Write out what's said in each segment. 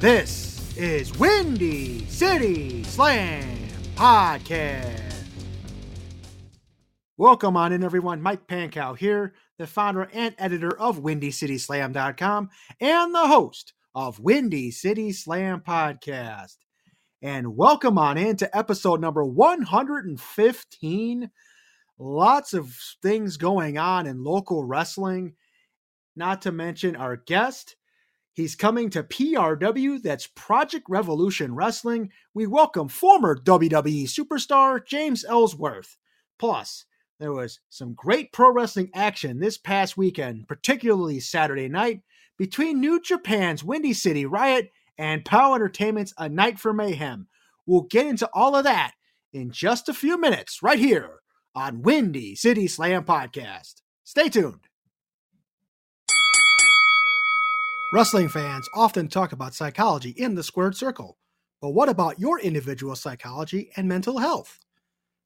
This is Windy City Slam Podcast. Welcome on in, everyone. Mike Pankow here, the founder and editor of WindyCitySlam.com and the host of Windy City Slam Podcast. And welcome on in to episode number 115 lots of things going on in local wrestling. Not to mention our guest. He's coming to PRW, that's Project Revolution Wrestling. We welcome former WWE superstar James Ellsworth. Plus, there was some great pro wrestling action this past weekend, particularly Saturday night, between New Japan's Windy City Riot and POW Entertainment's A Night for Mayhem. We'll get into all of that in just a few minutes, right here on Windy City Slam Podcast. Stay tuned. Wrestling fans often talk about psychology in the squared circle, but what about your individual psychology and mental health?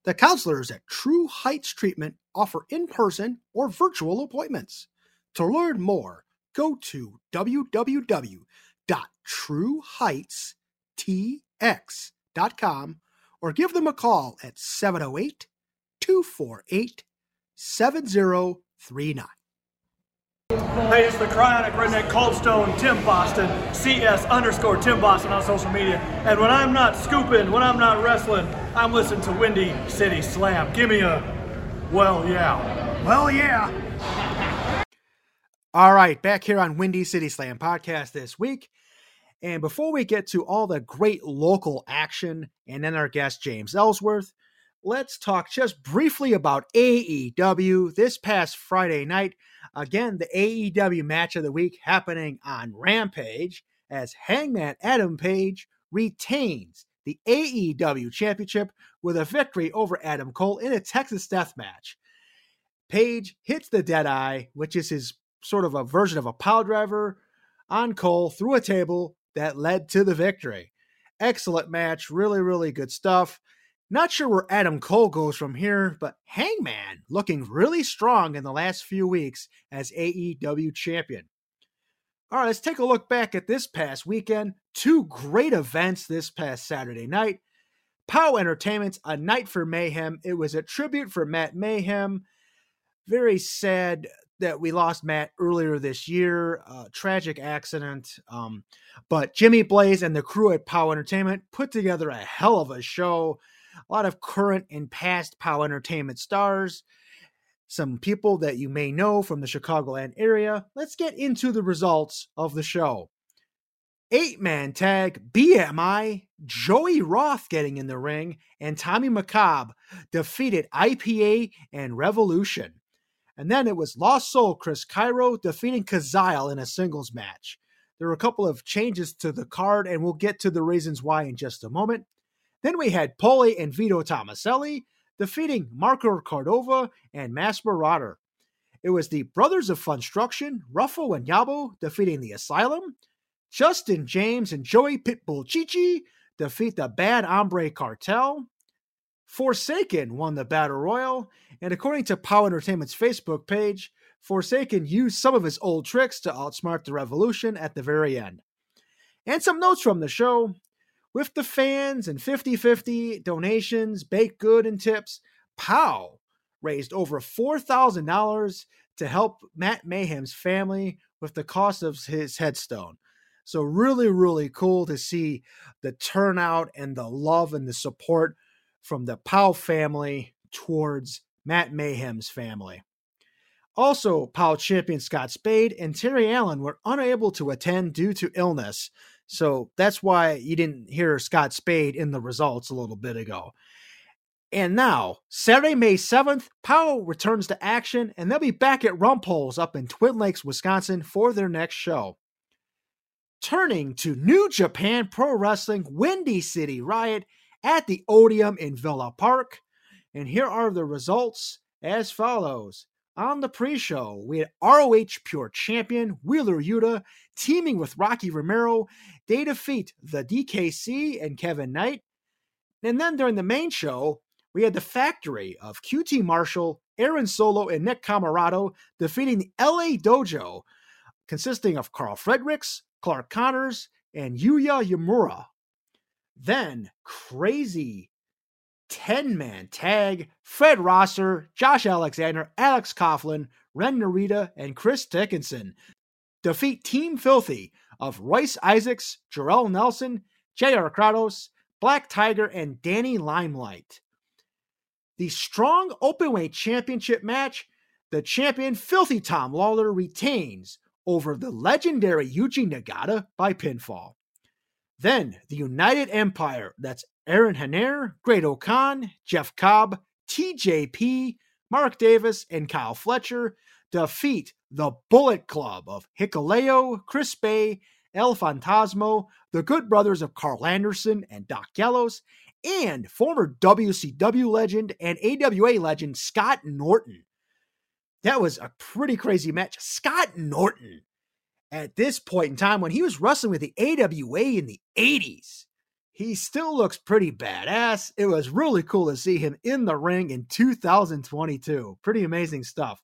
The counselors at True Heights Treatment offer in person or virtual appointments. To learn more, go to www.trueheightstx.com or give them a call at 708 248 7039. Hey, it's the Cryonic Redneck Cold Stone Tim Boston, CS underscore Tim Boston on social media. And when I'm not scooping, when I'm not wrestling, I'm listening to Windy City Slam. Give me a, well, yeah. Well, yeah. All right, back here on Windy City Slam podcast this week. And before we get to all the great local action and then our guest, James Ellsworth, let's talk just briefly about AEW this past Friday night. Again, the AEW match of the week happening on Rampage as Hangman Adam Page retains the AEW Championship with a victory over Adam Cole in a Texas Death Match. Page hits the Dead Eye, which is his sort of a version of a pile driver, on Cole through a table that led to the victory. Excellent match, really, really good stuff. Not sure where Adam Cole goes from here, but Hangman looking really strong in the last few weeks as AEW champion. All right, let's take a look back at this past weekend. Two great events this past Saturday night. POW Entertainment's A Night for Mayhem. It was a tribute for Matt Mayhem. Very sad that we lost Matt earlier this year. Uh, tragic accident. Um, but Jimmy Blaze and the crew at POW Entertainment put together a hell of a show a lot of current and past POW Entertainment stars, some people that you may know from the Chicagoland area. Let's get into the results of the show. Eight man tag BMI, Joey Roth getting in the ring, and Tommy McCobb defeated IPA and Revolution. And then it was Lost Soul Chris Cairo defeating Kazile in a singles match. There were a couple of changes to the card, and we'll get to the reasons why in just a moment. Then we had Poli and Vito Tomaselli defeating Marco Cordova and Mass Marauder. It was the Brothers of Funstruction, Ruffo and Yabo defeating the Asylum. Justin James and Joey Pitbull Chichi defeat the Bad Hombre Cartel. Forsaken won the Battle Royal, and according to POW Entertainment's Facebook page, Forsaken used some of his old tricks to outsmart the Revolution at the very end. And some notes from the show with the fans and 50 50 donations, baked good, and tips, POW raised over $4,000 to help Matt Mayhem's family with the cost of his headstone. So, really, really cool to see the turnout and the love and the support from the POW family towards Matt Mayhem's family. Also, POW champion Scott Spade and Terry Allen were unable to attend due to illness, so that's why you didn't hear Scott Spade in the results a little bit ago. And now, Saturday, May 7th, Powell returns to action, and they'll be back at Rumpholz up in Twin Lakes, Wisconsin for their next show. turning to New Japan Pro Wrestling Windy City Riot at the Odeum in Villa Park. And here are the results as follows. On the pre show, we had ROH Pure Champion Wheeler Yuta teaming with Rocky Romero. They defeat the DKC and Kevin Knight. And then during the main show, we had the factory of QT Marshall, Aaron Solo, and Nick Comoroto defeating the LA Dojo, consisting of Karl Fredericks, Clark Connors, and Yuya Uemura. Then, crazy 10 man tag Fred Rosser, Josh Alexander, Alex Coughlin, Ren Narita, and Chris Dickinson defeat Team Filthy of Royce Isaacs, Jorel Nelson, J.R. Kratos, Black Tiger, and Danny Limelight. The strong openweight championship match, the champion Filthy Tom Lawler retains over the legendary Yuji Nagata by pinfall. Then the United Empire, that's Aaron Henare, Great-O-Khan, Jeff Cobb, TJP, Mark Davis, and Kyle Fletcher defeat the Bullet Club of Hikuleo, Chris Bey, El Fantasmo, the Good Brothers of Karl Anderson and Doc Gallows, and former WCW legend and AWA legend Scott Norton. That was a pretty crazy match. Scott Norton, at this point in time, when he was wrestling with the AWA in the 80s, he still looks pretty badass. It was really cool to see him in the ring in 2022. Pretty amazing stuff.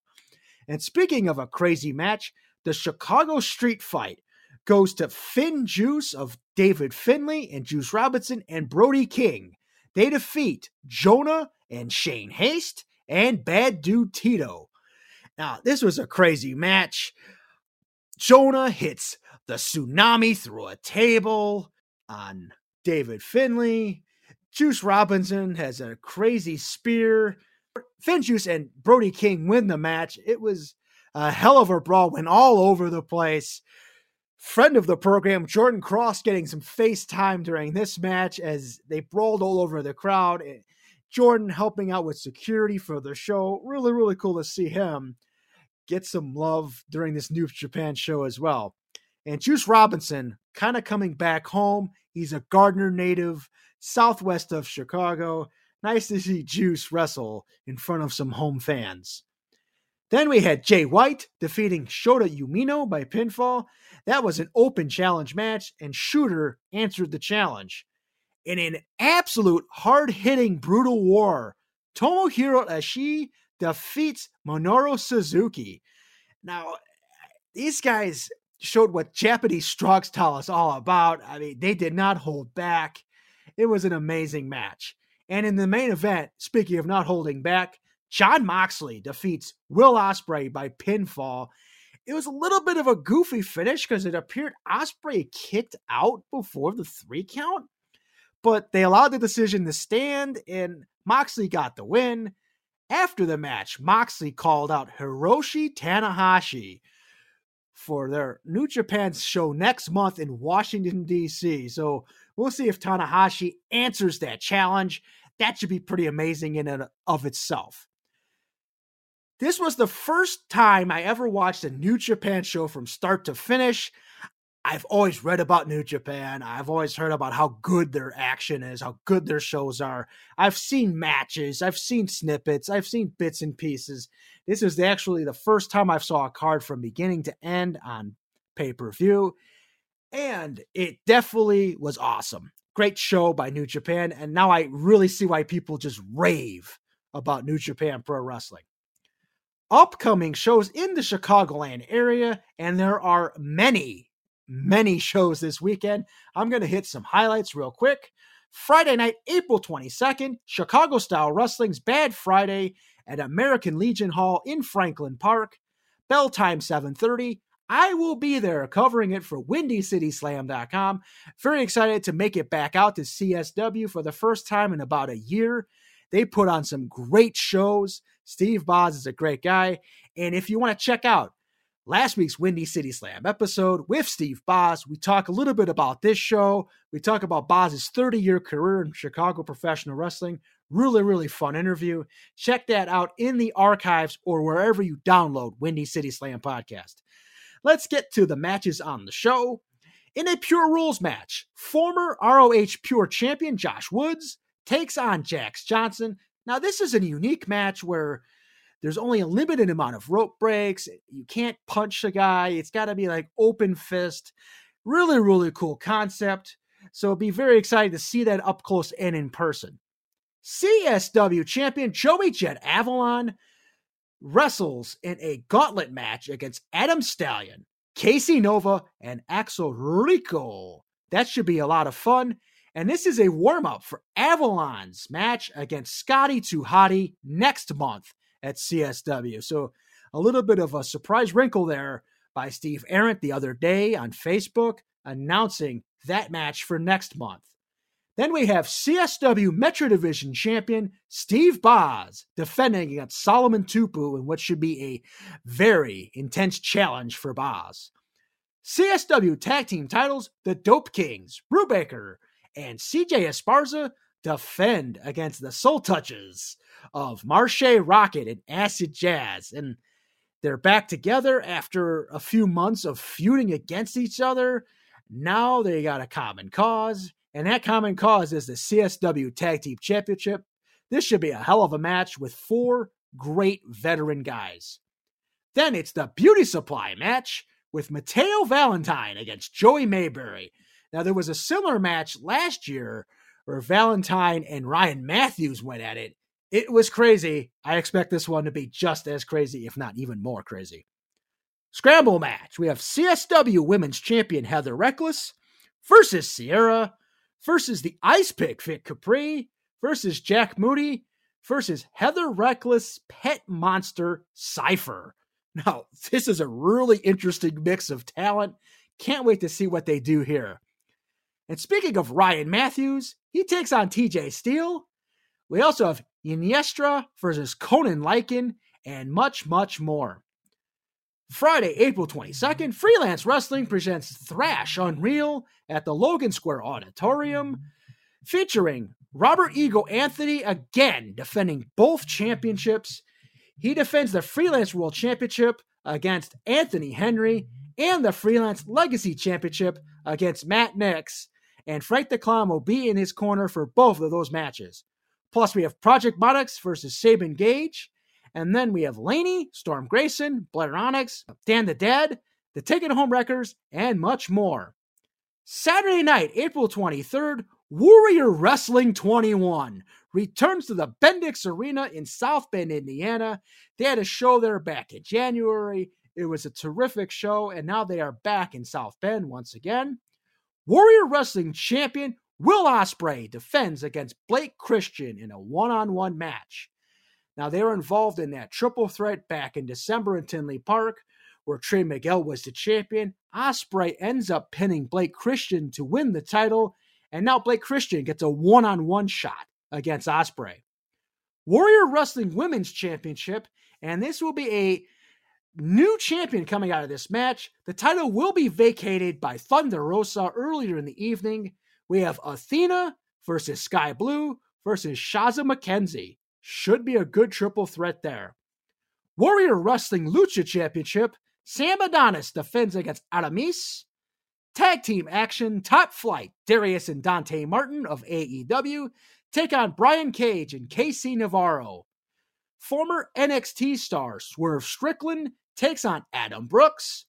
And speaking of a crazy match, the Chicago Street Fight goes to FinJuice of David Finlay and Juice Robinson and Brody King. They defeat Jonah and Shane Haste and Bad Dude Tito. Now, this was a crazy match. Jonah hits the tsunami through a table on David Finlay. Juice Robinson has a crazy spear. FinJuice and Brody King win the match. It was a hell of a brawl, went all over the place. Friend of the program, Jordan Cross, getting some face time during this match as they brawled all over the crowd. Eh, Jordan helping out with security for the show. Really, really cool to see him get some love during this New Japan show as well. And Juice Robinson kind of coming back home. He's a Gardner native, southwest of Chicago. Nice to see Juice wrestle in front of some home fans. Then we had Jay White defeating Shota Umino by pinfall. That was an open challenge match, and Shooter answered the challenge. In an absolute hard hitting brutal war, Tomohiro Ishii defeats Minoru Suzuki. Now, these guys showed what Japanese strong tell us all about. I mean, they did not hold back. It was an amazing match. And in the main event, speaking of not holding back, Jon Moxley defeats Will Ospreay by pinfall. It was a little bit of a goofy finish because it appeared Ospreay kicked out before the three count, but they allowed the decision to stand, and Moxley got the win. After the match, Moxley called out Hiroshi Tanahashi, for their New Japan show next month in Washington, D.C. So we'll see if Tanahashi answers that challenge. That should be pretty amazing in and of itself. This was the first time I ever watched a New Japan show from start to finish. I've always read about New Japan. I've always heard about how good their action is, how good their shows are. I've seen matches, I've seen snippets, I've seen bits and pieces. This is actually the first time I saw a card from beginning to end on pay per view, and it definitely was awesome. Great show by New Japan, and now I really see why people just rave about New Japan Pro Wrestling. Upcoming shows in the Chicagoland area, and there are many many shows this weekend. I'm going to hit some highlights real quick. Friday night, April 22nd, Chicago Style Wrestling's Bad Friday at American Legion Hall in Franklin Park. Bell time 7:30. I will be there covering it for WindyCitySlam.com. Very excited to make it back out to CSW for the first time in about a year. They put on some great shows. Steve Boz is a great guy. And if you want to check out last week's Windy City Slam episode with Steve Boz. We talk a little bit about this show. We talk about Boz's 30 year career in Chicago professional wrestling. Really, really fun interview. Check that out in the archives or wherever you download Windy City Slam podcast. Let's get to the matches on the show. In a Pure Rules match, former ROH Pure champion Josh Woods takes on Jax Johnson. Now, this is a unique match where there's only a limited amount of rope breaks. You can't punch a guy. It's got to be like open fist. Really, really cool concept. So be very excited to see that up close and in person. CSW champion Joey Jet Avalon wrestles in a gauntlet match against Adam Stallion, Casey Nova, and Axel Rico. That should be a lot of fun. And this is a warm up for Avalon's match against Scotty 2 Hotty next month at CSW. So a little bit of a surprise wrinkle there by Steve Arendt the other day on Facebook announcing that match for next month. Then we have CSW Metro Division champion Steve Boz defending against Solomon Tupu in what should be a very intense challenge for Boz. CSW Tag Team titles, the Dope Kings, Brubaker, and CJ Esparza defend against the Soul Touchaz of Marche Rocket and Acid Jazz. And they're back together after a few months of feuding against each other. Now they got a common cause and that common cause is the CSW Tag Team Championship. This should be a hell of a match with four great veteran guys. Then it's the Beauty Supply match with Mateo Valentine against Joey Mayberry. Now, there was a similar match last year where Valentine and Ryan Matthews went at it. It was crazy. I expect this one to be just as crazy, if not even more crazy. Scramble match. We have CSW Women's Champion Heather Reckless versus Sierra versus the Ice Pick Vic Capri versus Jack Moody versus Heather Reckless Pet Monster Cypher. Now, this is a really interesting mix of talent. Can't wait to see what they do here. And speaking of Ryan Matthews, he takes on TJ Steele. We also have Iniestra versus Conan Lycan and much, much more. Friday, April 22nd, Freelance Wrestling presents Thrash Unreal at the Logan Square Auditorium, featuring Robert Eagle Anthony again defending both championships. He defends the Freelance World Championship against Anthony Henry and the Freelance Legacy Championship against Matt Nix. And Frank the Clown will be in his corner for both of those matches. Plus, we have Project Monarchs versus Saban Gage and then we have Laney, Storm Grayson, Blair Onyx, Dan the Dead, the Taking Home Wreckers, and much more. Saturday night, April 23rd, Warrior Wrestling 21 returns to the Bendix Arena in South Bend, Indiana. They had a show there back in January. It was a terrific show, and now they are back in South Bend once again. Warrior Wrestling champion Will Ospreay defends against Blake Christian in a one-on-one match. Now, they were involved in that triple threat back in December in Tinley Park, where Trey Miguel was the champion. Ospreay ends up pinning Blake Christian to win the title, and now Blake Christian gets a one on one shot against Ospreay. Warrior Wrestling Women's Championship, and this will be a new champion coming out of this match. The title will be vacated by Thunder Rosa earlier in the evening. We have Athena versus Sky Blue versus Shazza McKenzie. Should be a good triple threat there. Warrior Wrestling Lucha Championship, Sam Adonis defends against Aramis. Tag team action, top flight, Darius and Dante Martin of AEW take on Brian Cage and KC Navarro. Former NXT star Swerve Strickland takes on Adam Brooks.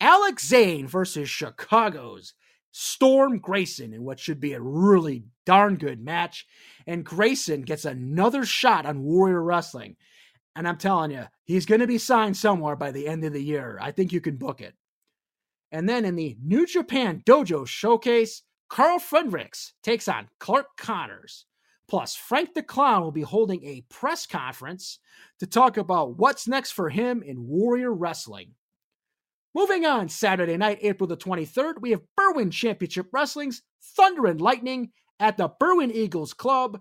Alex Zane versus Chicago's Storm Grayson in what should be a really darn good match. And Grayson gets another shot on Warrior Wrestling. And I'm telling you, he's going to be signed somewhere by the end of the year. I think you can book it. And then in the New Japan Dojo Showcase, Karl Fredericks takes on Clark Connors. Plus, Frank the Clown will be holding a press conference to talk about what's next for him in Warrior Wrestling. Moving on, Saturday night, April the 23rd, we have Berwyn Championship Wrestling's Thunder and Lightning at the Berwyn Eagles Club.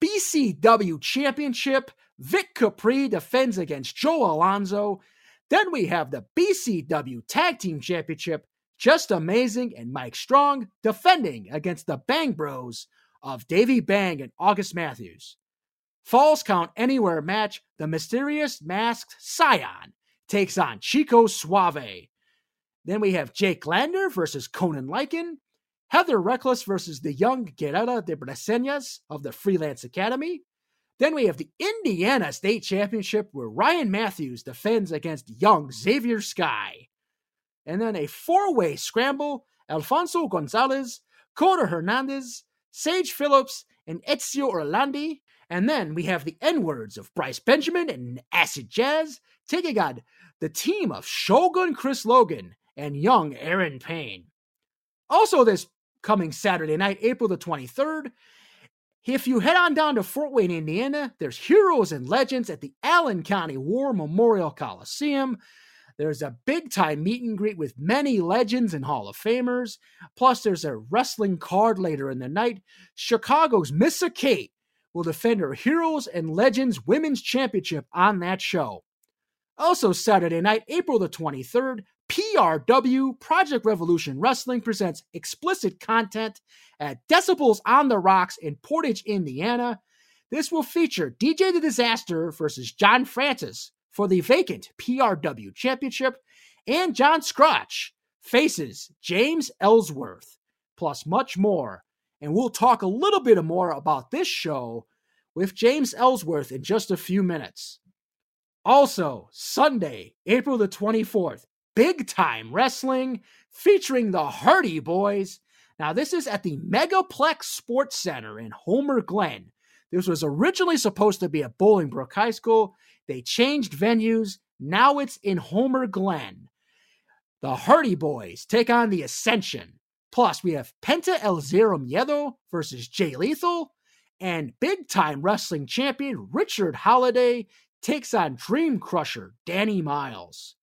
BCW Championship, Vic Capri defends against Joe Alonzo. Then we have the BCW Tag Team Championship, Just Amazing and Mike Strong defending against the Bang Bros of Davy Bang and August Matthews. Falls Count Anywhere match, the mysterious masked Scion takes on Chico Suave. Then we have Jake Lander versus Conan Lycan. Heather Reckless versus the young Guerrera de Breseñas of the Freelance Academy. Then we have the Indiana State Championship where Ryan Matthews defends against young Xavier Sky. And then a four way scramble Alfonso Gonzalez, Coda Hernandez, Sage Phillips, and Ezio Orlandi. And then we have the N words of Bryce Benjamin and Acid Jazz taking on the team of Shogun Chris Logan and young Aaron Payne. Also, this coming Saturday night, April the 23rd, if you head on down to Fort Wayne, Indiana, there's Heroes and Legends at the Allen County War Memorial Coliseum. There's a big time meet and greet with many legends and Hall of Famers. Plus, there's a wrestling card later in the night. Chicago's Missa Kate will defend her Heroes and Legends Women's Championship on that show. Also, Saturday night, April the 23rd, PRW Project Revolution Wrestling presents explicit content at Decibels on the Rocks in Portage, Indiana. This will feature DJ the Disaster versus John Francis for the vacant PRW Championship, and John Scratch faces James Ellsworth, plus much more. And we'll talk a little bit more about this show with James Ellsworth in just a few minutes. Also, Sunday, April the 24th, Big Time Wrestling featuring the Hardy Boys. Now, this is at the Megaplex Sports Center in Homer Glen. This was originally supposed to be at Bolingbrook High School. They changed venues. Now it's in Homer Glen. The Hardy Boys take on the Ascension. Plus, we have Penta El Zero Miedo versus Jay Lethal. And big time wrestling champion Richard Holiday takes on Dream Crusher Danny Miles.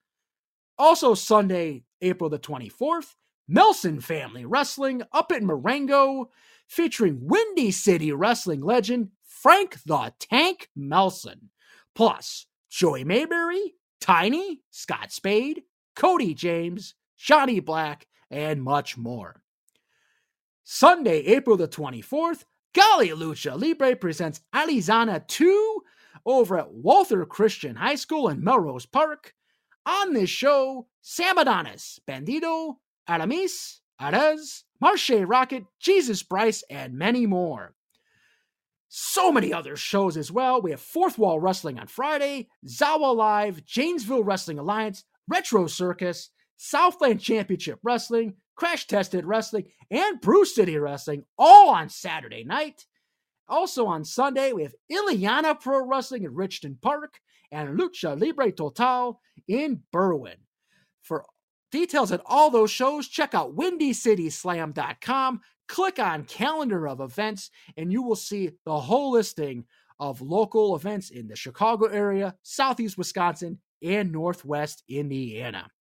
Also, Sunday, April the 24th, Melson Family Wrestling up at Marengo, featuring Windy City wrestling legend Frank the Tank Melson, plus Joey Mayberry, Tiny, Scott Spade, Cody James, Johnny Black, and much more. Sunday, April the 24th, Golly Lucha Libre presents Alizana 2 over at Walther Christian High School in Melrose Park. On this show, Sam Adonis, Bandito, Aramis, Arez, Marche Rocket, Jesus Bryce, and many more. So many other shows as well. We have Fourth Wall Wrestling on Friday, Zawa Live, Janesville Wrestling Alliance, Retro Circus, Southland Championship Wrestling, Crash Tested Wrestling, and Bruce City Wrestling all on Saturday night. Also on Sunday, we have Ileana Pro Wrestling in Richton Park and Lucha Libre Total in Berwyn. For details on all those shows, check out WindyCitySlam.com. Click on calendar of events, and you will see the whole listing of local events in the Chicago area, Southeast Wisconsin, and Northwest Indiana.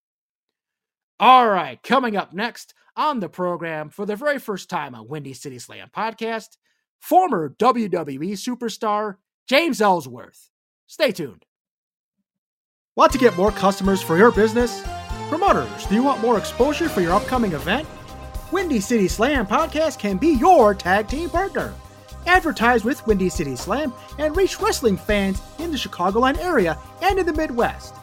All right, coming up next on the program for the very first time on Windy City Slam podcast, former WWE superstar James Ellsworth. Stay tuned. Want to get more customers for your business? Promoters, do you want more exposure for your upcoming event? Windy City Slam podcast can be your tag team partner. Advertise with Windy City Slam and reach wrestling fans in the Chicagoland area and in the Midwest.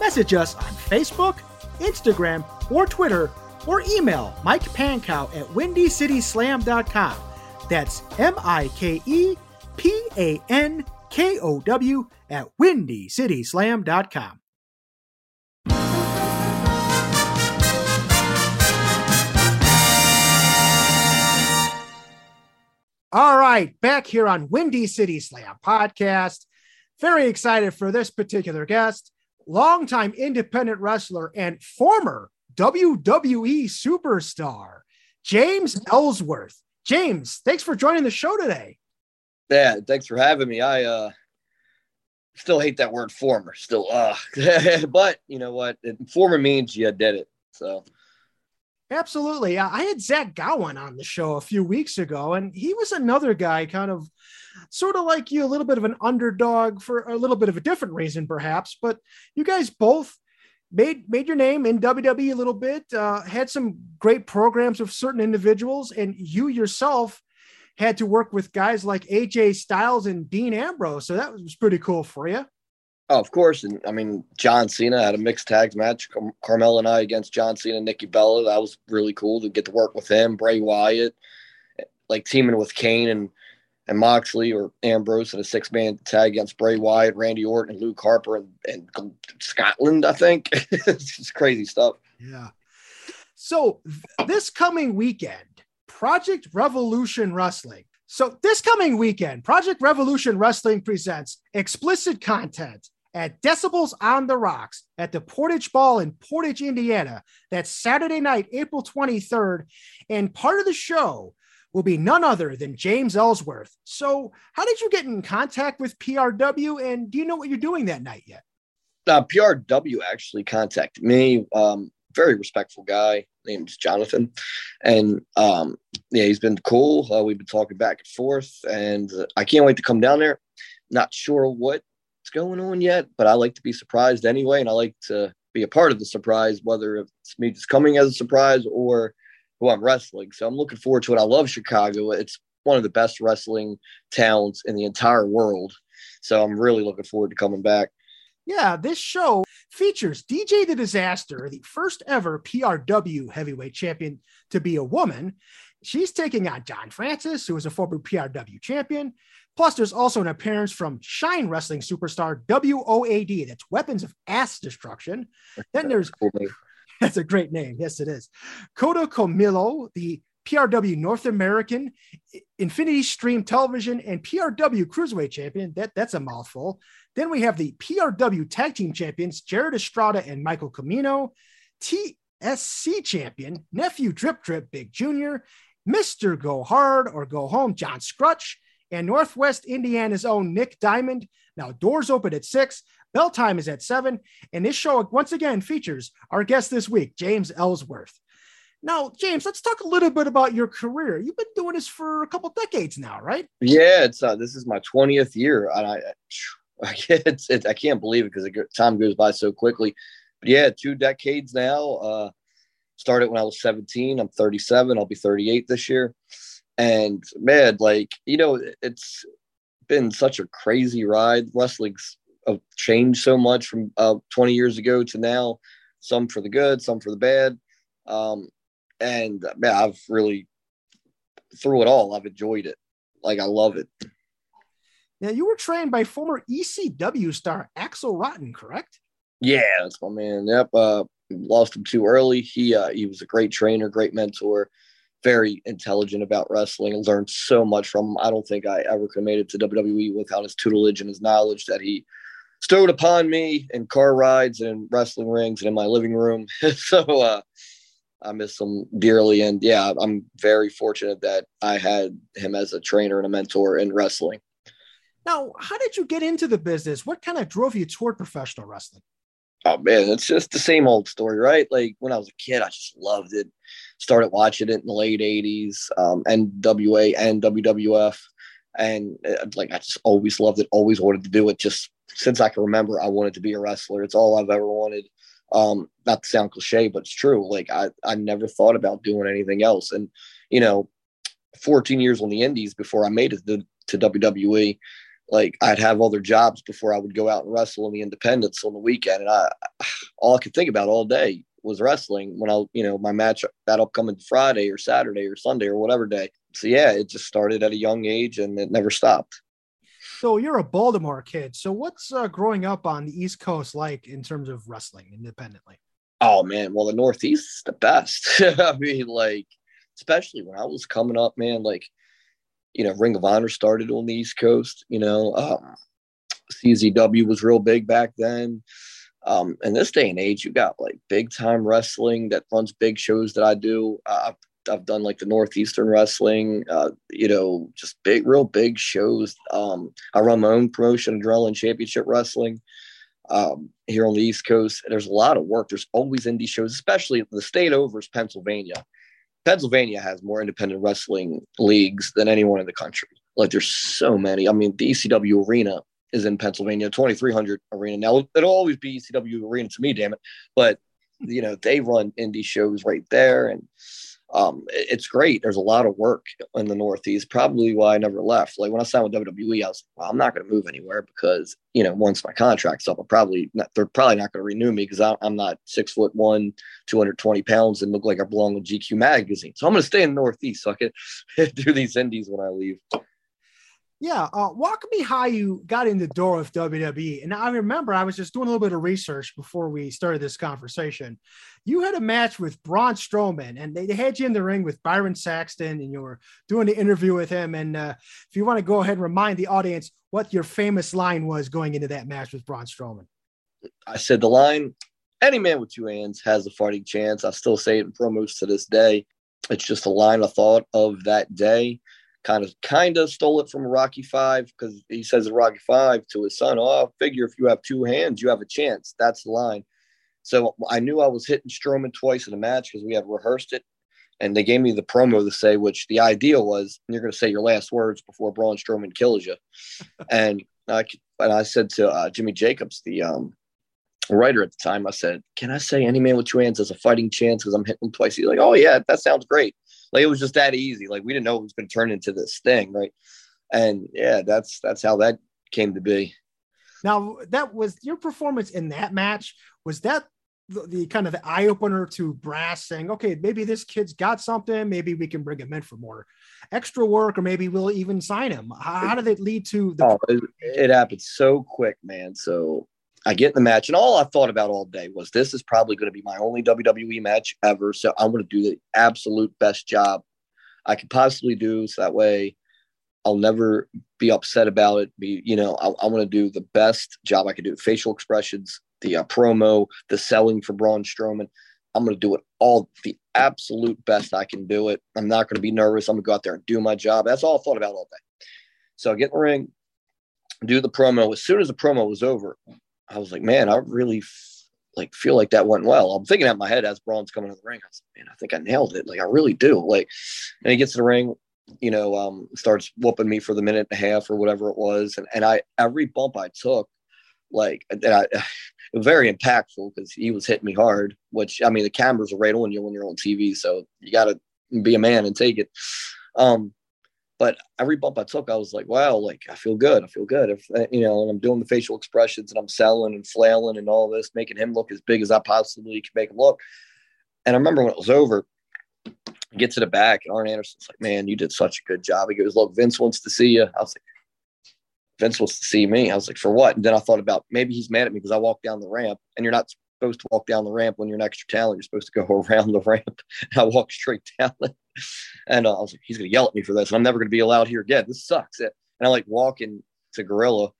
Message us on Facebook, Instagram, or Twitter, or email Mike Pankow at windycityslam.com. That's M I K E P A N K O W at windycityslam.com. All right, back here on Windy City Slam podcast. Very excited for this particular guest, longtime independent wrestler and former WWE superstar, James Ellsworth. James, thanks for joining the show today. Yeah, thanks for having me. I uh still hate that word former, still uh but you know what? Former means you did it. So Absolutely. I had Zach Gowen on the show a few weeks ago, and he was another guy, kind of sort of like you, a little bit of an underdog for a little bit of a different reason, perhaps. But you guys both made made your name in WWE a little bit, uh, had some great programs with certain individuals, and you yourself had to work with guys like AJ Styles and Dean Ambrose. So that was pretty cool for you. Oh, of course. And I mean, John Cena had a mixed tags match. Car- Carmella and I against John Cena and Nikki Bella. That was really cool to get to work with him. Bray Wyatt, like teaming with Kane and and Moxley or Ambrose in a six man tag against Bray Wyatt, Randy Orton, and Luke Harper and, and Scotland, I think. it's just crazy stuff. Yeah. So this coming weekend, Project Revolution Wrestling. So this coming weekend, Project Revolution Wrestling presents explicit content at Decibels on the Rocks at the Portage Ball in Portage, Indiana. That's Saturday night, April 23rd. And part of the show will be none other than James Ellsworth. So, how did you get in contact with PRW? And do you know what you're doing that night yet? Uh, PRW actually contacted me. Um, very respectful guy named Jonathan, and um, yeah, he's been cool. Uh, we've been talking back and forth, and I can't wait to come down there. Not sure what's going on yet, but I like to be surprised anyway, and I like to be a part of the surprise, whether it's me just coming as a surprise or who I'm wrestling. So I'm looking forward to it. I love Chicago. It's one of the best wrestling towns in the entire world. So I'm really looking forward to coming back. Yeah, this show features DJ the Disaster, the first ever PRW heavyweight champion to be a woman. She's taking on John Francis, who is a former PRW champion. Plus, there's also an appearance from Shine Wrestling superstar WOAD. That's Weapons of Ass Destruction. Then there's That's a great name. Yes, it is. Kota Camilo, the PRW North American Infinity Stream Television and PRW Cruiserweight Champion. That, that's a mouthful. Then we have the PRW Tag Team Champions, Jared Estrada and Michael Camino, TSC Champion, Nephew Drip Drip Big Jr., Mr. Go Hard or Go Home, John Scrutch, and Northwest Indiana's own Nick Diamond. Now, doors open at six. Bell time is at seven. And this show, once again, features our guest this week, James Ellsworth. Now, James, let's talk a little bit about your career. You've been doing this for a couple decades now, right? Yeah, it's uh, this is my twentieth year, and I, I it's, it, I can't believe it because time goes by so quickly. But yeah, two decades now. Uh, started when I was seventeen. I'm 37. I'll be 38 this year. And man, like you know, it's been such a crazy ride. Wrestling's changed so much from uh, 20 years ago to now. Some for the good, some for the bad. Um, and man, I've really through it all, I've enjoyed it. Like I love it. Now you were trained by former ECW star Axel Rotten, correct? Yeah, that's my man. Yep. Uh, lost him too early. He uh, he was a great trainer, great mentor, very intelligent about wrestling. Learned so much from him. I don't think I ever could have made it to WWE without his tutelage and his knowledge that he stowed upon me in car rides and in wrestling rings and in my living room. so uh, I miss him dearly. And yeah, I'm very fortunate that I had him as a trainer and a mentor in wrestling. Now, how did you get into the business? What kind of drove you toward professional wrestling? Oh man, it's just the same old story, right? Like when I was a kid, I just loved it. Started watching it in the late '80s, um, NWA and WWF, and uh, like I just always loved it. Always wanted to do it. Just since I can remember, I wanted to be a wrestler. It's all I've ever wanted. Um, not to sound cliche, but it's true. Like I, I never thought about doing anything else. And, you know, 14 years on the indies before I made it to, to WWE, like I'd have other jobs before I would go out and wrestle in the independents on the weekend. And I, all I could think about all day was wrestling when I, you know, my match that upcoming Friday or Saturday or Sunday or whatever day. So yeah, it just started at a young age and it never stopped. So you're a Baltimore kid. So what's uh, growing up on the East Coast like in terms of wrestling independently? Oh man, well the Northeast is the best. I mean, like especially when I was coming up, man. Like you know, Ring of Honor started on the East Coast. You know, um, CZW was real big back then. Um, in this day and age, you got like big time wrestling that runs big shows that I do. Uh, I've done like the Northeastern Wrestling, uh, you know, just big, real big shows. Um, I run my own promotion, Adrenaline Championship Wrestling, um, here on the East Coast. There's a lot of work. There's always indie shows, especially the state over is Pennsylvania. Pennsylvania has more independent wrestling leagues than anyone in the country. Like there's so many. I mean, the ECW arena is in Pennsylvania, 2300 arena. Now it'll always be ECW arena to me, damn it. But you know, they run indie shows right there and um, it's great. There's a lot of work in the Northeast. Probably why I never left. Like when I signed with WWE, I was like, well, I'm not going to move anywhere because you know once my contract's up, I'm probably not, they're probably not going to renew me because I'm not six foot one, 220 pounds, and look like I belong with GQ magazine. So I'm going to stay in the Northeast so I can do these indies when I leave. Yeah, uh, walk me how you got in the door of WWE. And I remember I was just doing a little bit of research before we started this conversation. You had a match with Braun Strowman, and they, they had you in the ring with Byron Saxton, and you were doing the interview with him. And uh, if you want to go ahead and remind the audience what your famous line was going into that match with Braun Strowman. I said the line, any man with two hands has a fighting chance. I still say it in promos to this day. It's just a line I thought of that day kind of kind of stole it from Rocky Five because he says in Rocky Five to his son, "Oh, I figure if you have two hands, you have a chance." That's the line. So I knew I was hitting Strowman twice in a match because we had rehearsed it, and they gave me the promo to say, which the idea was you're going to say your last words before Braun Strowman kills you, and I and I said to uh, Jimmy Jacobs, the um, writer at the time, I said, "Can I say any man with two hands has a fighting chance because I'm hitting him twice?" He's like, "Oh yeah, that sounds great." Like it was just that easy. Like we didn't know it was going to turn into this thing, right? And yeah, that's that's how that came to be. Now that was your performance in that match. Was that the, the kind of the eye opener to Brass saying, okay, maybe this kid's got something. Maybe we can bring him in for more extra work, or maybe we'll even sign him. How, how did it lead to the? Oh, it, it happened so quick, man. So I get in the match, and all I thought about all day was this is probably going to be my only WWE match ever. So I'm going to do the absolute best job I could possibly do. So that way, I'll never be upset about it. Be you know, I, I want to do the best job I can do. Facial expressions, the uh, promo, the selling for Braun Strowman. I'm going to do it all the absolute best I can do it. I'm not going to be nervous. I'm going to go out there and do my job. That's all I thought about all day. So I get in the ring, do the promo. As soon as the promo was over, I was like, man, I really f- like feel like that went well. I'm thinking at my head as Braun's coming to the ring. I was like, man, I think I nailed it. Like I really do. Like, and he gets to the ring, you know, um, starts whooping me for the minute and a half or whatever it was, and and I every bump I took, like, I, very impactful because he was hitting me hard. Which I mean, the cameras are right on you when you're on TV, so you got to be a man and take it. Um, but every bump I took, I was like, wow, like I feel good. I feel good. If uh, you know, and I'm doing the facial expressions and I'm selling and flailing and all this, making him look as big as I possibly can make him look. And I remember when it was over, I get to the back and Arn Anderson's like, man, you did such a good job. He goes, look, Vince wants to see you. I was like, Vince wants to see me. I was like, for what? And then I thought about maybe he's mad at me because I walked down the ramp and you're not supposed to walk down the ramp when you're an extra talent. You're supposed to go around the ramp. And I walked straight down it. And uh, I was like, he's going to yell at me for this. And I'm never going to be allowed here again. This sucks. And I like walking to Gorilla.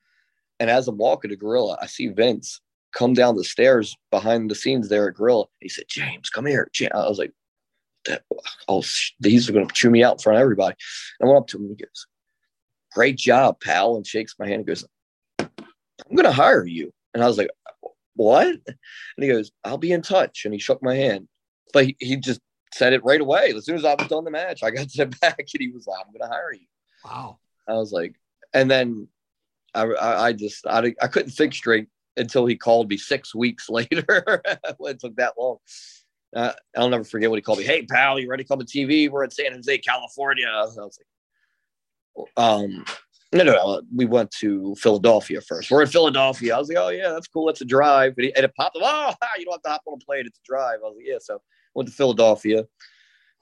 And as I'm walking to Gorilla, I see Vince come down the stairs behind the scenes there at Gorilla. He said, James, come here. I was like, oh, are going to chew me out in front of everybody. And I went up to him and he goes, great job, pal. And shakes my hand and goes, I'm going to hire you. And I was like, what? And he goes, I'll be in touch. And he shook my hand. But he, he just said it right away. As soon as I was done the match, I got to the back and he was like, I'm going to hire you. Wow. I was like, and then I, I, I just, I, I couldn't think straight until he called me six weeks later. it took that long. Uh, I'll never forget what he called me. Hey, pal, you ready to come to TV? We're in San Jose, California. I was like, um, no, no, no, uh, we went to Philadelphia first. We're in Philadelphia. I was like, oh, yeah, that's cool. That's a drive. And, he, and it popped up, oh, you don't have to hop on a plane. It's a drive. I was like, yeah. So went to Philadelphia,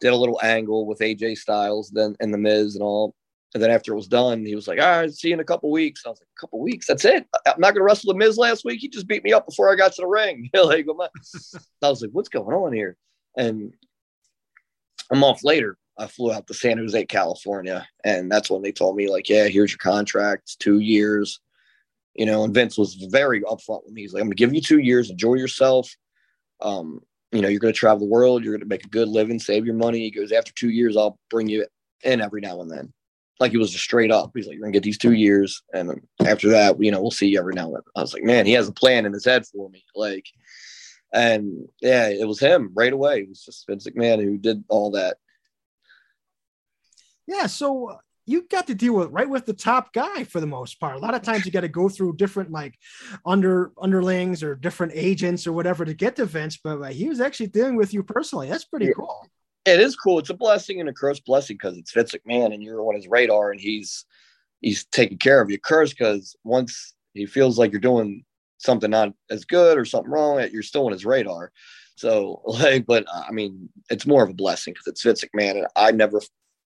did a little angle with AJ Styles, then and the Miz and all. And then after it was done, he was like, "All right, see you in a couple weeks." I was like, "A couple weeks? That's it? I'm not going to wrestle the Miz last week. He just beat me up before I got to the ring." like, I was like, "What's going on here?" And a month later, I flew out to San Jose, California, and that's when they told me, like, "Yeah, here's your contract. Two years." You know, and Vince was very upfront with me. He's like, "I'm to give you two years. Enjoy yourself. Um, you know, you're to travel the world. You're to make a good living, save your money." He goes, "After two years, I'll bring you in every now and then." like he was just straight up. He's like, "You're gonna get these two years, and after that, you know, we'll see you every now and then." I was like, "Man, he has a plan in his head for me." Like, and yeah, it was him right away. It was just Vince McMahon who did all that. Yeah, so uh, you got to deal with right with the top guy for the most part. A lot of times you got to go through different like under underlings or different agents or whatever to get to Vince, but uh, he was actually dealing with you personally. That's pretty yeah. cool. it is cool. It's a blessing and a curse blessing because it's Vince McMahon and you're on his radar and he's he's taking care of you. Curse because once he feels like you're doing something not as good or something wrong, you're still on his radar. So like, but I mean, it's more of a blessing because it's Vince McMahon and I never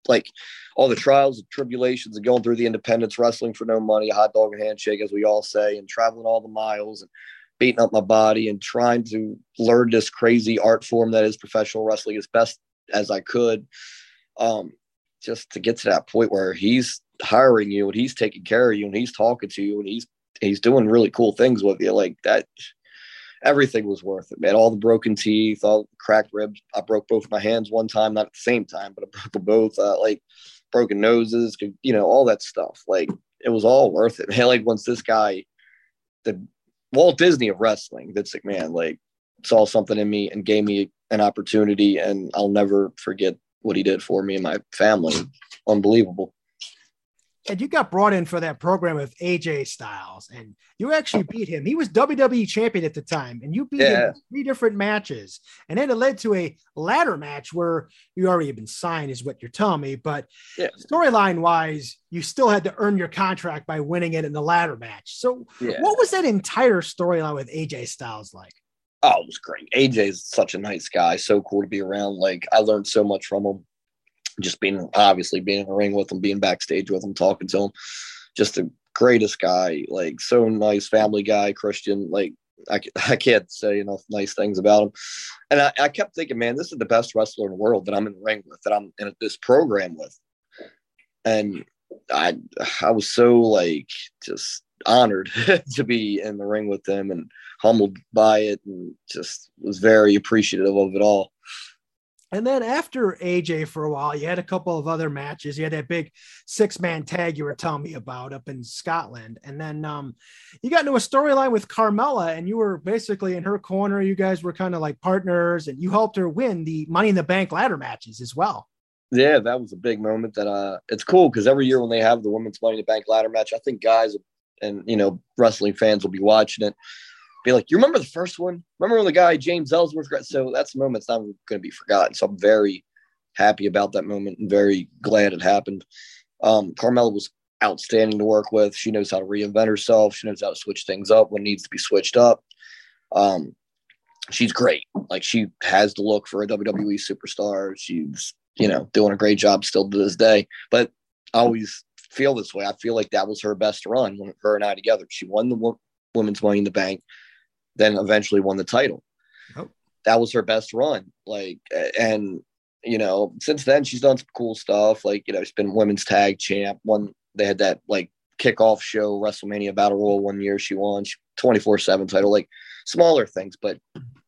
like all the trials and tribulations of going through the independence wrestling for no money, a hot dog and handshake, as we all say, and traveling all the miles and beating up my body and trying to learn this crazy art form that is professional wrestling as best as I could. Um, just to get to that point where he's hiring you and he's taking care of you and he's talking to you and he's he's doing really cool things with you like that everything was worth it man. All the broken teeth all the cracked ribs. I broke both my hands one time not at the same time but i broke them both uh, like broken noses you know all that stuff. Like it was all worth it man. Like once this guy the walt disney of wrestling vince mcmahon like saw something in me and gave me an opportunity and i'll never forget what he did for me and my family. Unbelievable and you got brought in for that program with AJ Styles, and you actually beat him. He was WWE champion at the time, and you beat yeah. him in three different matches. And then it led to a ladder match where you already been signed, is what you're telling me. But yeah. storyline wise, you still had to earn your contract by winning it in the ladder match. So, yeah. what was that entire storyline with AJ Styles like? Oh, it was great. AJ is such a nice guy. So cool to be around. Like, I learned so much from him just being obviously being in the ring with him, being backstage with him, talking to him. Just the greatest guy, like so nice, family guy, Christian. Like I, I can't say enough nice things about him. And I, I kept thinking, man, this is the best wrestler in the world that I'm in the ring with, that I'm in this program with. And I I was so like just honored to be in the ring with them and humbled by it and just was very appreciative of it all. And then after AJ for a while, you had a couple of other matches. You had that big six man tag you were telling me about up in Scotland. And then um, you got into a storyline with Carmella, and you were basically in her corner. You guys were kind of like partners, and you helped her win the Money in the Bank ladder matches as well. Yeah, that was a big moment. That uh, it's cool because every year when they have the women's Money in the Bank ladder match, I think guys and you know wrestling fans will be watching it be like, you remember the first one? Remember when the guy James Ellsworth? Got, so that's a moment that's not going to be forgotten. So I'm very happy about that moment and very glad it happened. Um, Carmella was outstanding to work with. She knows how to reinvent herself. She knows how to switch things up when needs to be switched up. Um, she's great. Like she has the look for a WWE superstar. She's you know doing a great job still to this day. But I always feel this way. I feel like that was her best run when her and I together. She won the women's Money in the Bank then eventually won the title. Oh. That was her best run. Like, and you know, since then she's done some cool stuff. Like, you know, she's been women's tag champ. One they had that like kickoff show WrestleMania Battle Royal one year. She won twenty four seven title. Like smaller things, but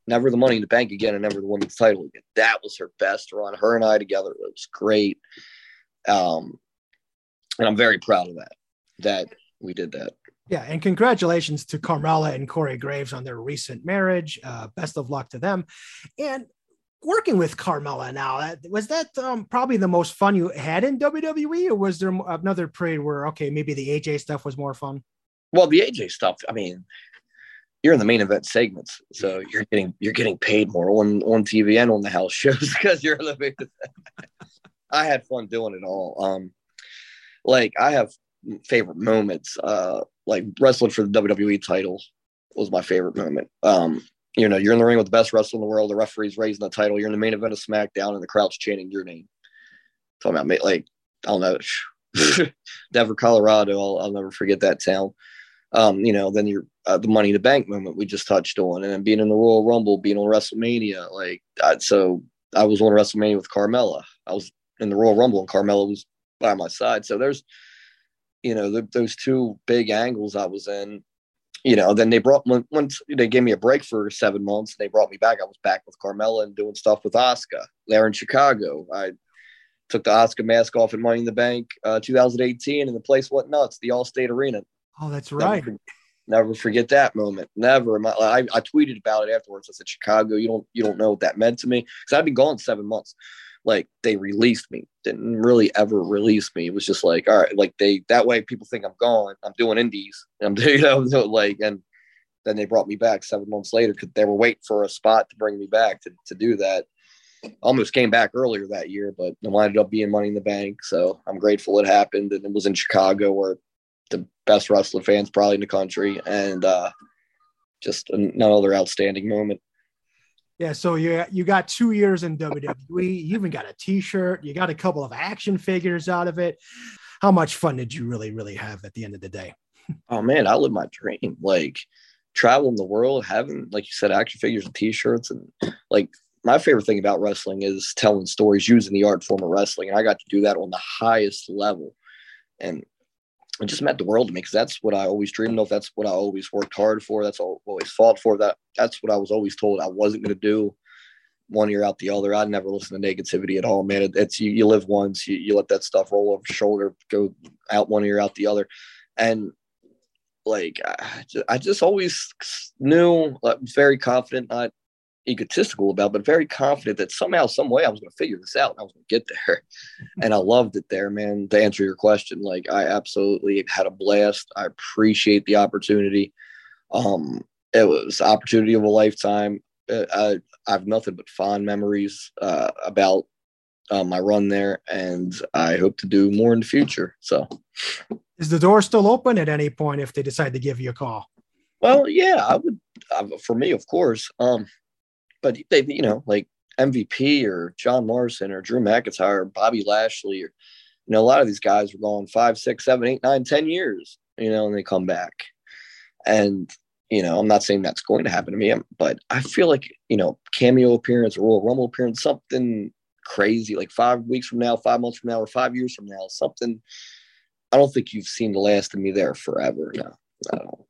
never the Money in the Bank again, and never the women's title again. That was her best run. Her and I together it was great. Um, and I'm very proud of that. That we did that. Yeah, and congratulations to Carmella and Corey Graves on their recent marriage. Uh, best of luck to them. And working with Carmella now, was that um, probably the most fun you had in WWE, or was there another period where okay, maybe the AJ stuff was more fun? Well, the AJ stuff, I mean, you're in the main event segments, so you're getting you're getting paid more on on TV and on the house shows because you're in the main I had fun doing it all. Um, like I have favorite moments. Uh, like wrestling for the WWE title was my favorite moment. Um, you know, you're in the ring with the best wrestler in the world. The referee's raising the title. You're in the main event of SmackDown, and the crowd's chanting your name. Talking about like I don't know, Denver, Colorado. I'll, I'll never forget that town. Um, you know, then you're uh, the Money in the Bank moment we just touched on, and then being in the Royal Rumble, being on WrestleMania. Like, I, so I was on WrestleMania with Carmella. I was in the Royal Rumble, and Carmella was by my side. So there's you know, the, those two big angles I was in, you know, then they brought once they gave me a break for seven months. They brought me back. I was back with Carmella and doing stuff with Asuka there in Chicago. I took the Asuka mask off in Money in the Bank uh, 2018, and the place went nuts. The Allstate Arena. Oh, that's right. Never, never forget that moment. Never. My, I, I tweeted about it afterwards. I said, "Chicago, you don't you don't know what that meant to me because I'd been gone seven months like they released me didn't really ever release me. It was just like all right like they that way people think i'm gone. I'm doing indies. I'm you know like and then they brought me back seven months later because they were waiting for a spot to bring me back to, to do that. Almost came back earlier that year, but it ended up being Money in the Bank. So I'm grateful it happened, and it was in Chicago, where the best wrestling fans probably in the country, and uh, just another outstanding moment. Yeah, so you you got two years in WWE. You even got a T-shirt. You got a couple of action figures out of it. How much fun did you really, really have at the end of the day? Oh man, I live my dream. Like traveling the world, having like you said, action figures and T-shirts, and like my favorite thing about wrestling is telling stories using the art form of wrestling, and I got to do that on the highest level. And it just meant the world to me because that's what I always dreamed of. That's what I always worked hard for. That's all always fought for. That that's what I was always told I wasn't going to do. One year out the other. I never listen to negativity at all, man. It, it's you, you live once. You, you let that stuff roll over your shoulder, go out one ear, out the other, and like I just, I just always knew, was very confident, not egotistical about, but very confident that somehow, some way, I was going to figure this out. And I was going to get there, and I loved it there, man. To answer your question, like I absolutely had a blast. I appreciate the opportunity. Um, it was opportunity of a lifetime. Uh, I, I have nothing but fond memories uh, about uh, my run there, and I hope to do more in the future. So, is the door still open at any point if they decide to give you a call? Well, yeah, I would. Uh, for me, of course. Um, but they, you know, like MVP or John Morrison or Drew McIntyre or Bobby Lashley or you know, a lot of these guys were going five, six, seven, eight, nine, ten years, you know, and they come back. And, you know, I'm not saying that's going to happen to me, but I feel like, you know, cameo appearance, Royal Rumble appearance, something crazy, like five weeks from now, five months from now, or five years from now, something I don't think you've seen the last of me there forever. No.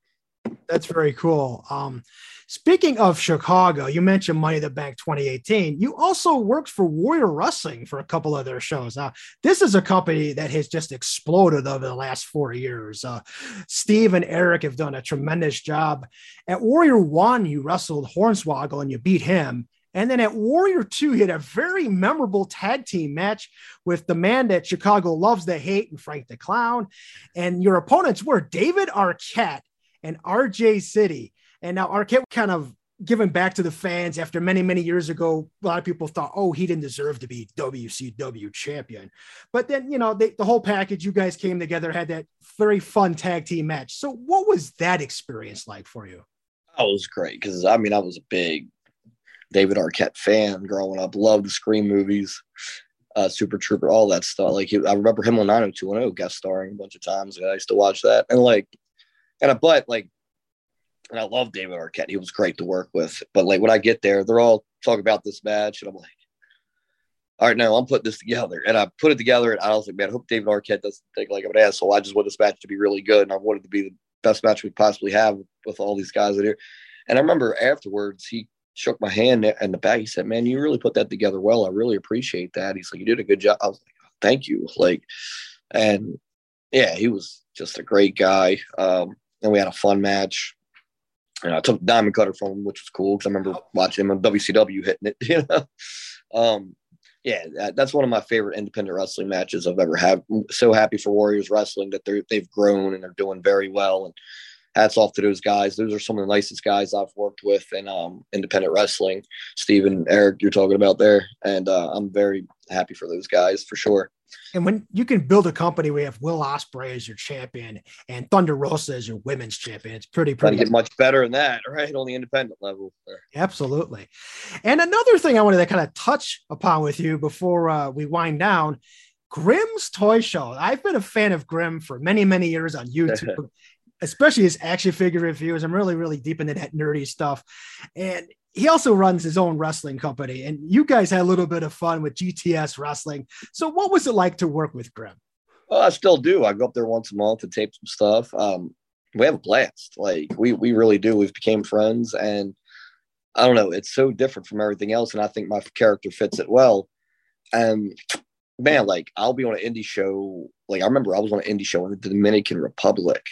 That's very cool. Um, Speaking of Chicago, you mentioned Money the Bank 2018. You also worked for Warrior Wrestling for a couple of their shows. Now, this is a company that has just exploded over the last four years. Uh, Steve and Eric have done a tremendous job. At Warrior One, you wrestled Hornswoggle and you beat him. And then at Warrior 2, he had a very memorable tag team match with the man that Chicago loves to hate and Frank the Clown. And your opponents were David Arquette and RJ City. And now Arquette kind of given back to the fans after many, many years ago. A lot of people thought, oh, he didn't deserve to be WCW champion. But then, you know, they, the whole package, you guys came together, had that very fun tag team match. So, what was that experience like for you? That was great because I mean, I was a big David Arquette fan growing up, loved the Scream movies. Uh, Super Trooper, all that stuff. Like I remember him on 90210 guest starring a bunch of times. I used to watch that, and like, and a but like and I love David Arquette. He was great to work with. But like when I get there, they're all talking about this match, and I'm like, all right, now I'm putting this together. And I put it together, and I was like, man, I hope David Arquette doesn't think like I'm an asshole. I just want this match to be really good, and I wanted to be the best match we possibly have with all these guys in here. And I remember afterwards, he shook my hand in the back. He said, "Man, you really put that together well. I really appreciate that." He's like, "You did a good job." I was like, "Thank you." Like, and yeah, he was just a great guy. Um, and we had a fun match. And I took diamond cutter from him, which was cool because I remember watching him on WCW hitting it. You know, um, yeah, that, that's one of my favorite independent wrestling matches I've ever had. So happy for Warriors Wrestling that they they've grown and they're doing very well. And hats off to those guys. Those are some of the nicest guys I've worked with in um, independent wrestling. Stephen, Eric, you're talking about there, and uh, I'm very happy for those guys for sure. And when you can build a company where you have Will Ospreay as your champion and Thunder Rosa as your women's champion, it's pretty pretty. get much better than that, right? On the independent level. Absolutely. And another thing I wanted to kind of touch upon with you before uh, we wind down. Grimm's Toy Show. I've been a fan of Grimm for many, many years on YouTube, especially his action figure reviews. I'm really, really deep into that nerdy stuff. And he also runs his own wrestling company, and you guys had a little bit of fun with GTS Wrestling. So, what was it like to work with Grimm? Well, I still do. I go up there once a month to tape some stuff. Um, we have a blast. Like we we really do. We've became friends, and I don't know. It's so different from everything else, and I think my character fits it well. And man, like I'll be on an indie show. Like I remember I was on an indie show in the Dominican Republic,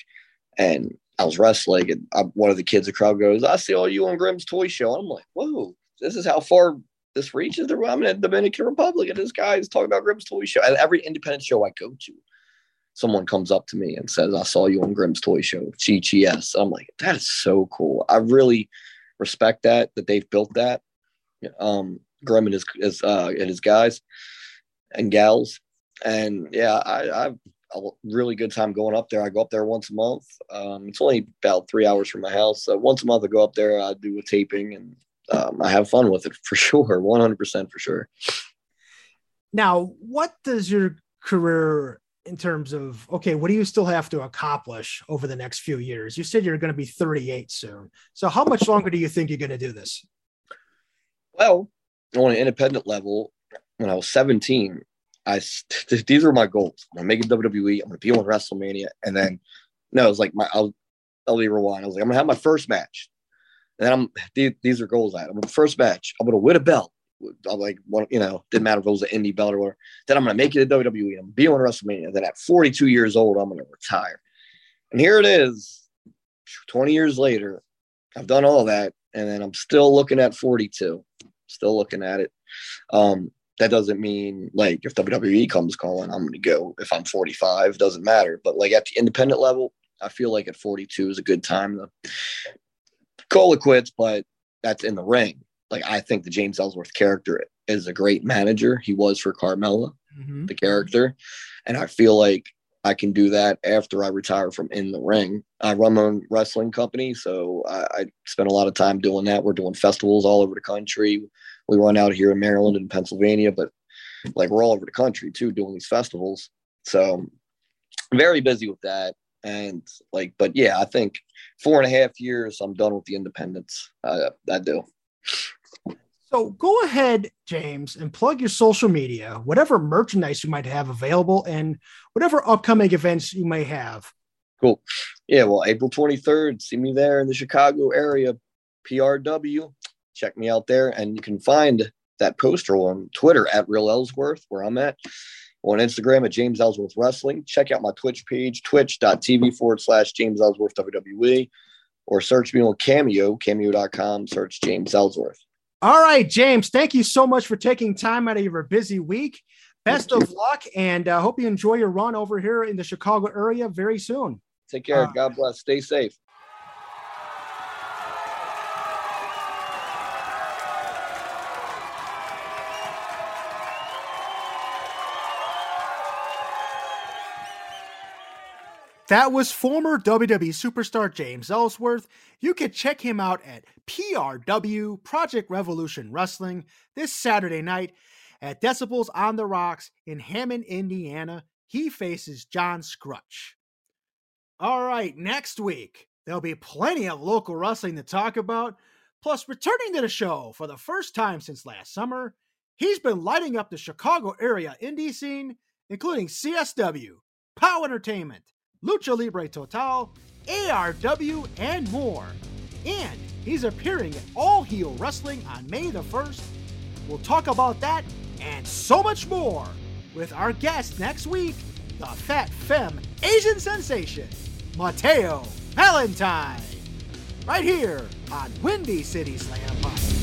and I was wrestling, and I, one of the kids, the crowd goes, "I see all you on Grimm's Toy Show." And I'm like, "Whoa, this is how far this reaches." I'm in the Dominican Republic, and this guy is talking about Grimm's Toy Show. And every independent show I go to, someone comes up to me and says, "I saw you on Grimm's Toy Show, GTS." I'm like, "That is so cool." I really respect that that they've built that. Um, Grimm and his, his uh, and his guys and gals. And yeah, I, I've a really good time going up there. I go up there once a month. Um, it's only about three hours from my house. So once a month, I go up there. I do a taping, and um, I have fun with it for sure, one hundred percent for sure. Now, what does your career in terms of okay, what do you still have to accomplish over the next few years? You said you're going to be 38 soon. So how much longer do you think you're going to do this? Well, on an independent level, when I was 17, I these were my goals. I'm gonna make it WWE. I'm gonna be on WrestleMania, and then no, it was like my I'll I'll be rewind. I was like, I'm gonna have my first match, and then I'm these, these are goals I'm gonna first match. I'm gonna win a belt. I'm like, one, you know, didn't matter if it was an indie belt or whatever. Then I'm gonna make it to WWE. I'm gonna be on WrestleMania. Then at 42 years old, I'm gonna retire. And here it is, 20 years later. I've done all that, and then I'm still looking at 42. Still looking at it. Um, that doesn't mean like if WWE comes calling, I'm going to go. If I'm 45, doesn't matter. But like at the independent level, I feel like at 42 is a good time to call it quits. But that's in the ring. Like I think the James Ellsworth character is a great manager. He was for Carmella, mm-hmm. the character, and I feel like I can do that after I retire from in the ring. I run my own wrestling company, so I, I spend a lot of time doing that. We're doing festivals all over the country we run out here in Maryland and Pennsylvania, but like we're all over the country too doing these festivals. So very busy with that. And like, but yeah, I think four and a half years, I'm done with the independence. Uh, I do. So go ahead, James, and plug your social media, whatever merchandise you might have available, and whatever upcoming events you may have. Cool. Yeah, well, April 23rd, see me there in the Chicago area, PRW check me out there. And you can find that poster on Twitter at Real Ellsworth, where I'm at, on Instagram at James Ellsworth Wrestling. Check out my Twitch page, twitch.tv forward slash James Ellsworth WWE, or search me on Cameo, cameo.com, search James Ellsworth. All right, James, thank you so much for taking time out of your busy week. Best of luck, and I uh, hope you enjoy your run over here in the Chicago area very soon. Take care. Uh, God bless. Stay safe. That was former WWE superstar James Ellsworth. You can check him out at PRW Project Revolution Wrestling this Saturday night at Decibels on the Rocks in Hammond, Indiana. He faces John Scrutch. All right, next week, there'll be plenty of local wrestling to talk about. Plus, returning to the show for the first time since last summer, he's been lighting up the Chicago area indie scene, including CSW, POW Entertainment, Lucha Libre Total, ARW, and more. And he's appearing at All Heel Wrestling on May the 1st. We'll talk about that and so much more with our guest next week, the Fat Femme Asian sensation, Mateo Valentine. Right here on Windy City Slam Podcast.